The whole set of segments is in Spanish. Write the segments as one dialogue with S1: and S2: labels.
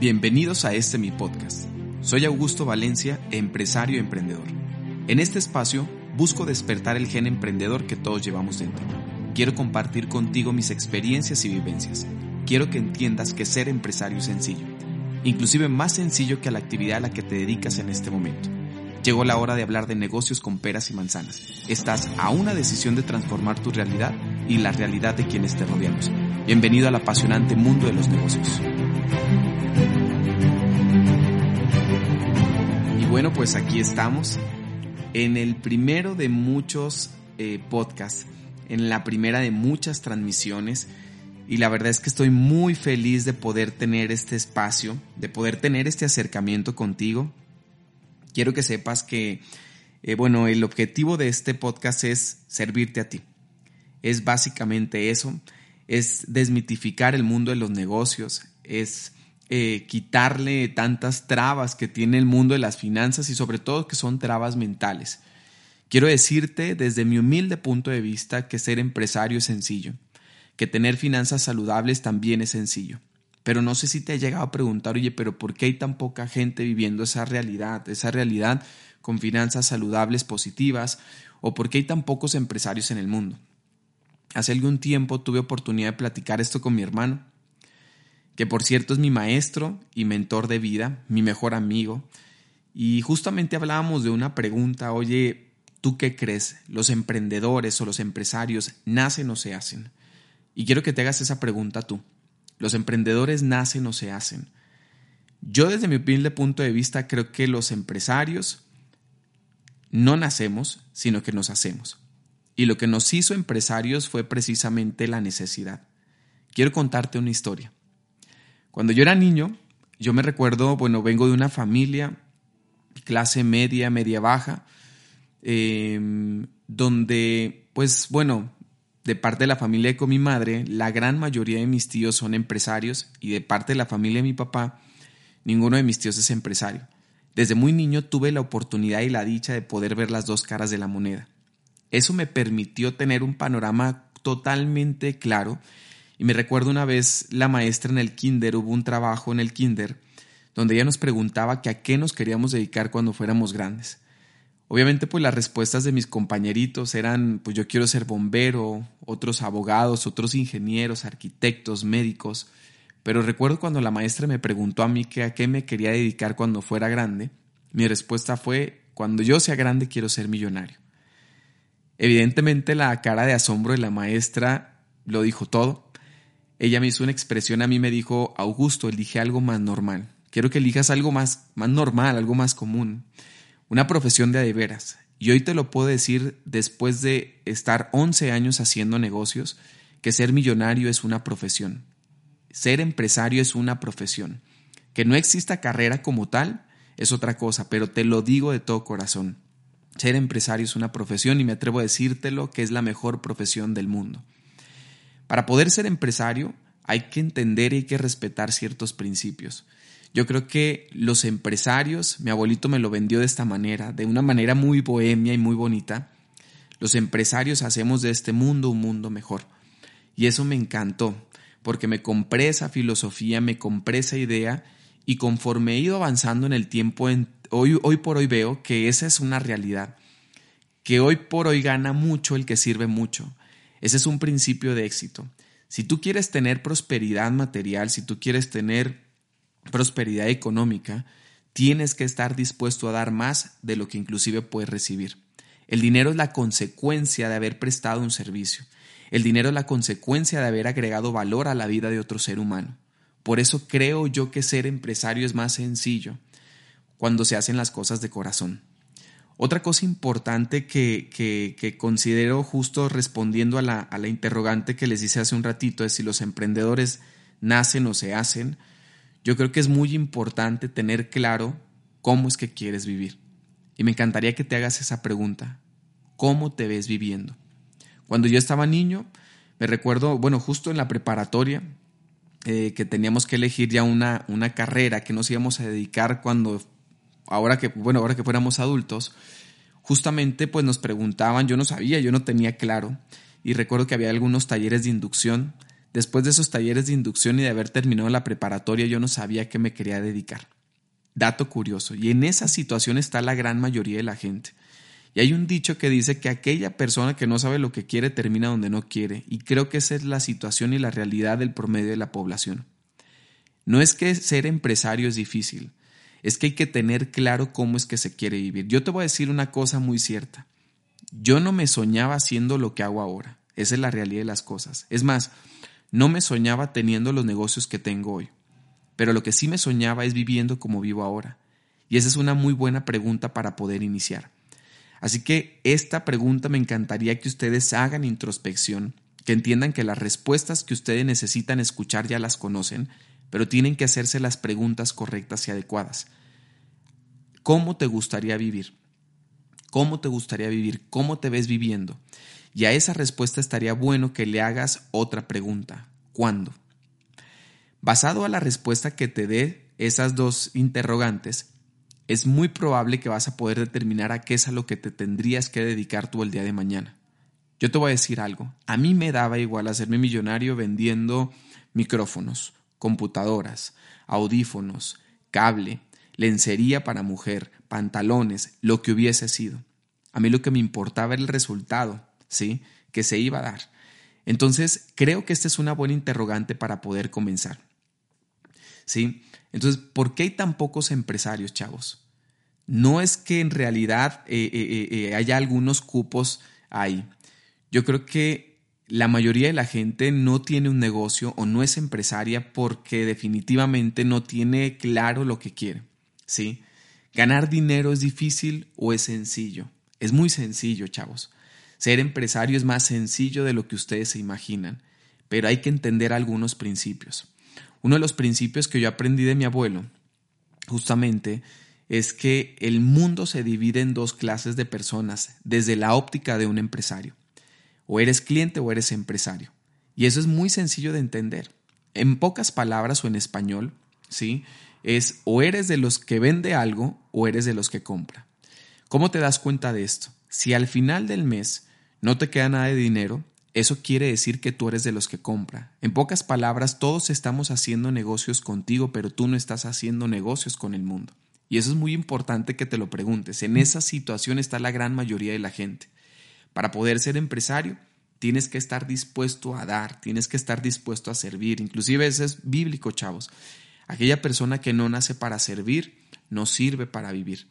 S1: Bienvenidos a este mi podcast. Soy Augusto Valencia, empresario emprendedor. En este espacio busco despertar el gen emprendedor que todos llevamos dentro. Quiero compartir contigo mis experiencias y vivencias. Quiero que entiendas que ser empresario es sencillo, inclusive más sencillo que la actividad a la que te dedicas en este momento. Llegó la hora de hablar de negocios con peras y manzanas. Estás a una decisión de transformar tu realidad y la realidad de quienes te rodeamos. Bienvenido al apasionante mundo de los negocios. Bueno, pues aquí estamos en el primero de muchos eh, podcasts, en la primera de muchas transmisiones. Y la verdad es que estoy muy feliz de poder tener este espacio, de poder tener este acercamiento contigo. Quiero que sepas que, eh, bueno, el objetivo de este podcast es servirte a ti. Es básicamente eso, es desmitificar el mundo de los negocios, es eh, quitarle tantas trabas que tiene el mundo de las finanzas y sobre todo que son trabas mentales. Quiero decirte desde mi humilde punto de vista que ser empresario es sencillo, que tener finanzas saludables también es sencillo. Pero no sé si te ha llegado a preguntar, oye, pero ¿por qué hay tan poca gente viviendo esa realidad, esa realidad con finanzas saludables positivas? ¿O por qué hay tan pocos empresarios en el mundo? Hace algún tiempo tuve oportunidad de platicar esto con mi hermano que por cierto es mi maestro y mentor de vida, mi mejor amigo. Y justamente hablábamos de una pregunta, oye, ¿tú qué crees? ¿Los emprendedores o los empresarios nacen o se hacen? Y quiero que te hagas esa pregunta tú. ¿Los emprendedores nacen o se hacen? Yo desde mi humilde punto de vista creo que los empresarios no nacemos, sino que nos hacemos. Y lo que nos hizo empresarios fue precisamente la necesidad. Quiero contarte una historia. Cuando yo era niño, yo me recuerdo, bueno, vengo de una familia, clase media, media baja, em, donde, pues bueno, de parte de la familia con mi madre, la gran mayoría de mis tíos son empresarios y de parte de la familia de mi papá, ninguno de mis tíos es empresario. Desde muy niño tuve la oportunidad y la dicha de poder ver las dos caras de la moneda. Eso me permitió tener un panorama totalmente claro y me recuerdo una vez la maestra en el kinder, hubo un trabajo en el kinder donde ella nos preguntaba que a qué nos queríamos dedicar cuando fuéramos grandes. Obviamente pues las respuestas de mis compañeritos eran pues yo quiero ser bombero, otros abogados, otros ingenieros, arquitectos, médicos, pero recuerdo cuando la maestra me preguntó a mí que a qué me quería dedicar cuando fuera grande, mi respuesta fue cuando yo sea grande quiero ser millonario. Evidentemente la cara de asombro de la maestra lo dijo todo ella me hizo una expresión, a mí me dijo, Augusto, elige algo más normal. Quiero que elijas algo más, más normal, algo más común. Una profesión de veras. Y hoy te lo puedo decir después de estar 11 años haciendo negocios, que ser millonario es una profesión. Ser empresario es una profesión. Que no exista carrera como tal es otra cosa, pero te lo digo de todo corazón. Ser empresario es una profesión y me atrevo a decírtelo que es la mejor profesión del mundo. Para poder ser empresario hay que entender y hay que respetar ciertos principios. Yo creo que los empresarios, mi abuelito me lo vendió de esta manera, de una manera muy bohemia y muy bonita. Los empresarios hacemos de este mundo un mundo mejor. Y eso me encantó, porque me compré esa filosofía, me compré esa idea y conforme he ido avanzando en el tiempo, hoy, hoy por hoy veo que esa es una realidad, que hoy por hoy gana mucho el que sirve mucho. Ese es un principio de éxito. Si tú quieres tener prosperidad material, si tú quieres tener prosperidad económica, tienes que estar dispuesto a dar más de lo que inclusive puedes recibir. El dinero es la consecuencia de haber prestado un servicio. El dinero es la consecuencia de haber agregado valor a la vida de otro ser humano. Por eso creo yo que ser empresario es más sencillo cuando se hacen las cosas de corazón. Otra cosa importante que, que, considero justo respondiendo a la, a la interrogante que les hice hace un ratito es si los emprendedores nacen o se hacen, yo creo que es muy importante tener claro cómo es que quieres vivir. Y me encantaría que te hagas esa pregunta. ¿Cómo te ves viviendo? Cuando yo estaba niño, me recuerdo, bueno, justo en la preparatoria, eh, que teníamos que elegir ya una, una carrera que nos íbamos a dedicar cuando, ahora que, bueno, ahora que fuéramos adultos, justamente pues nos preguntaban, yo no sabía, yo no tenía claro, y recuerdo que había algunos talleres de inducción. Después de esos talleres de inducción y de haber terminado la preparatoria, yo no sabía qué me quería dedicar. Dato curioso, y en esa situación está la gran mayoría de la gente. Y hay un dicho que dice que aquella persona que no sabe lo que quiere termina donde no quiere, y creo que esa es la situación y la realidad del promedio de la población. No es que ser empresario es difícil, es que hay que tener claro cómo es que se quiere vivir. Yo te voy a decir una cosa muy cierta. Yo no me soñaba haciendo lo que hago ahora. Esa es la realidad de las cosas. Es más, no me soñaba teniendo los negocios que tengo hoy pero lo que sí me soñaba es viviendo como vivo ahora. Y esa es una muy buena pregunta para poder iniciar. Así que esta pregunta me encantaría que ustedes hagan introspección, que entiendan que las respuestas que ustedes necesitan escuchar ya las conocen, pero tienen que hacerse las preguntas correctas y adecuadas. ¿Cómo te gustaría vivir? ¿Cómo te gustaría vivir? ¿Cómo te ves viviendo? Y a esa respuesta estaría bueno que le hagas otra pregunta. ¿Cuándo? Basado a la respuesta que te dé esas dos interrogantes, es muy probable que vas a poder determinar a qué es a lo que te tendrías que dedicar tú el día de mañana. Yo te voy a decir algo, a mí me daba igual hacerme millonario vendiendo micrófonos, computadoras, audífonos, cable, lencería para mujer, pantalones, lo que hubiese sido. A mí lo que me importaba era el resultado, ¿sí? Que se iba a dar. Entonces, creo que esta es una buena interrogante para poder comenzar. ¿sí? Entonces, ¿por qué hay tan pocos empresarios, chavos? No es que en realidad eh, eh, eh, haya algunos cupos ahí. Yo creo que la mayoría de la gente no tiene un negocio o no es empresaria porque definitivamente no tiene claro lo que quiere, ¿sí? ¿Ganar dinero es difícil o es sencillo? Es muy sencillo, chavos. Ser empresario es más sencillo de lo que ustedes se imaginan, pero hay que entender algunos principios. Uno de los principios que yo aprendí de mi abuelo, justamente, es que el mundo se divide en dos clases de personas desde la óptica de un empresario. O eres cliente o eres empresario. Y eso es muy sencillo de entender. En pocas palabras o en español, ¿sí? Es o eres de los que vende algo o eres de los que compra. ¿Cómo te das cuenta de esto? Si al final del mes no te queda nada de dinero, eso quiere decir que tú eres de los que compra. En pocas palabras, todos estamos haciendo negocios contigo, pero tú no estás haciendo negocios con el mundo. Y eso es muy importante que te lo preguntes. En esa situación está la gran mayoría de la gente. Para poder ser empresario, tienes que estar dispuesto a dar, tienes que estar dispuesto a servir. Inclusive eso es bíblico, chavos. Aquella persona que no nace para servir, no sirve para vivir.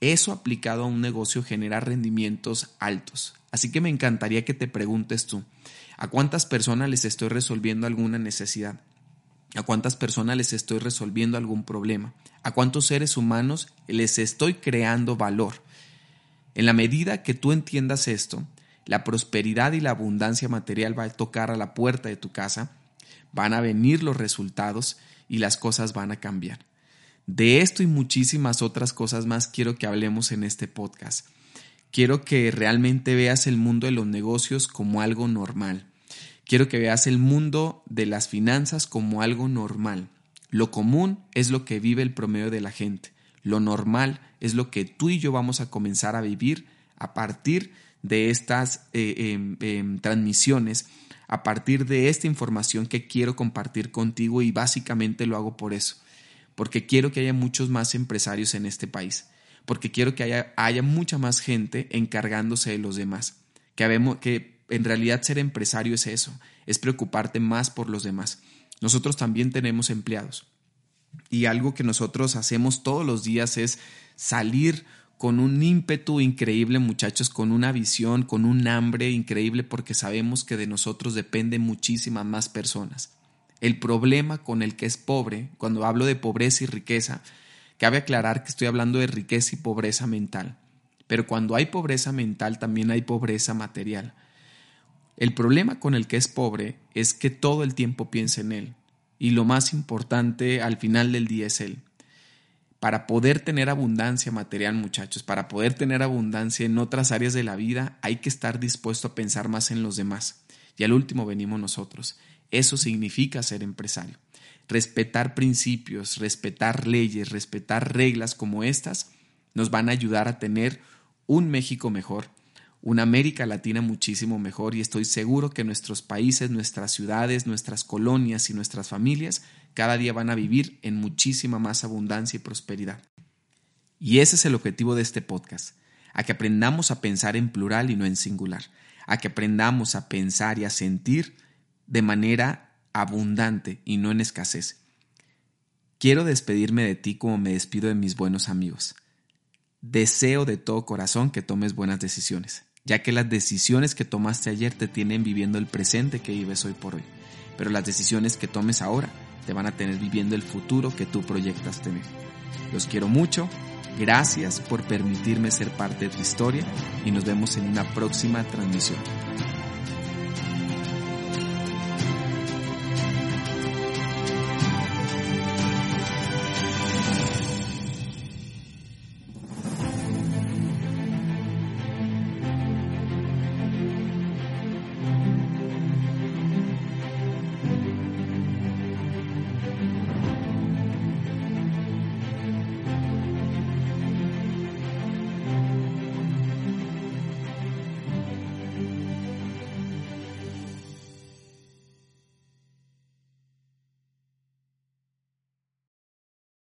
S1: Eso aplicado a un negocio genera rendimientos altos. Así que me encantaría que te preguntes tú, ¿a cuántas personas les estoy resolviendo alguna necesidad? ¿A cuántas personas les estoy resolviendo algún problema? ¿A cuántos seres humanos les estoy creando valor? En la medida que tú entiendas esto, la prosperidad y la abundancia material va a tocar a la puerta de tu casa, van a venir los resultados y las cosas van a cambiar. De esto y muchísimas otras cosas más quiero que hablemos en este podcast. Quiero que realmente veas el mundo de los negocios como algo normal. Quiero que veas el mundo de las finanzas como algo normal. Lo común es lo que vive el promedio de la gente. Lo normal es lo que tú y yo vamos a comenzar a vivir a partir de estas eh, em, em, transmisiones, a partir de esta información que quiero compartir contigo y básicamente lo hago por eso porque quiero que haya muchos más empresarios en este país, porque quiero que haya, haya mucha más gente encargándose de los demás, que, que en realidad ser empresario es eso, es preocuparte más por los demás. Nosotros también tenemos empleados y algo que nosotros hacemos todos los días es salir con un ímpetu increíble, muchachos, con una visión, con un hambre increíble, porque sabemos que de nosotros dependen muchísimas más personas. El problema con el que es pobre, cuando hablo de pobreza y riqueza, cabe aclarar que estoy hablando de riqueza y pobreza mental. Pero cuando hay pobreza mental también hay pobreza material. El problema con el que es pobre es que todo el tiempo piensa en él. Y lo más importante al final del día es él. Para poder tener abundancia material, muchachos, para poder tener abundancia en otras áreas de la vida, hay que estar dispuesto a pensar más en los demás. Y al último venimos nosotros. Eso significa ser empresario. Respetar principios, respetar leyes, respetar reglas como estas nos van a ayudar a tener un México mejor, una América Latina muchísimo mejor y estoy seguro que nuestros países, nuestras ciudades, nuestras colonias y nuestras familias cada día van a vivir en muchísima más abundancia y prosperidad. Y ese es el objetivo de este podcast, a que aprendamos a pensar en plural y no en singular, a que aprendamos a pensar y a sentir de manera abundante y no en escasez. Quiero despedirme de ti como me despido de mis buenos amigos. Deseo de todo corazón que tomes buenas decisiones, ya que las decisiones que tomaste ayer te tienen viviendo el presente que vives hoy por hoy, pero las decisiones que tomes ahora te van a tener viviendo el futuro que tú proyectas tener. Los quiero mucho, gracias por permitirme ser parte de tu historia y nos vemos en una próxima transmisión.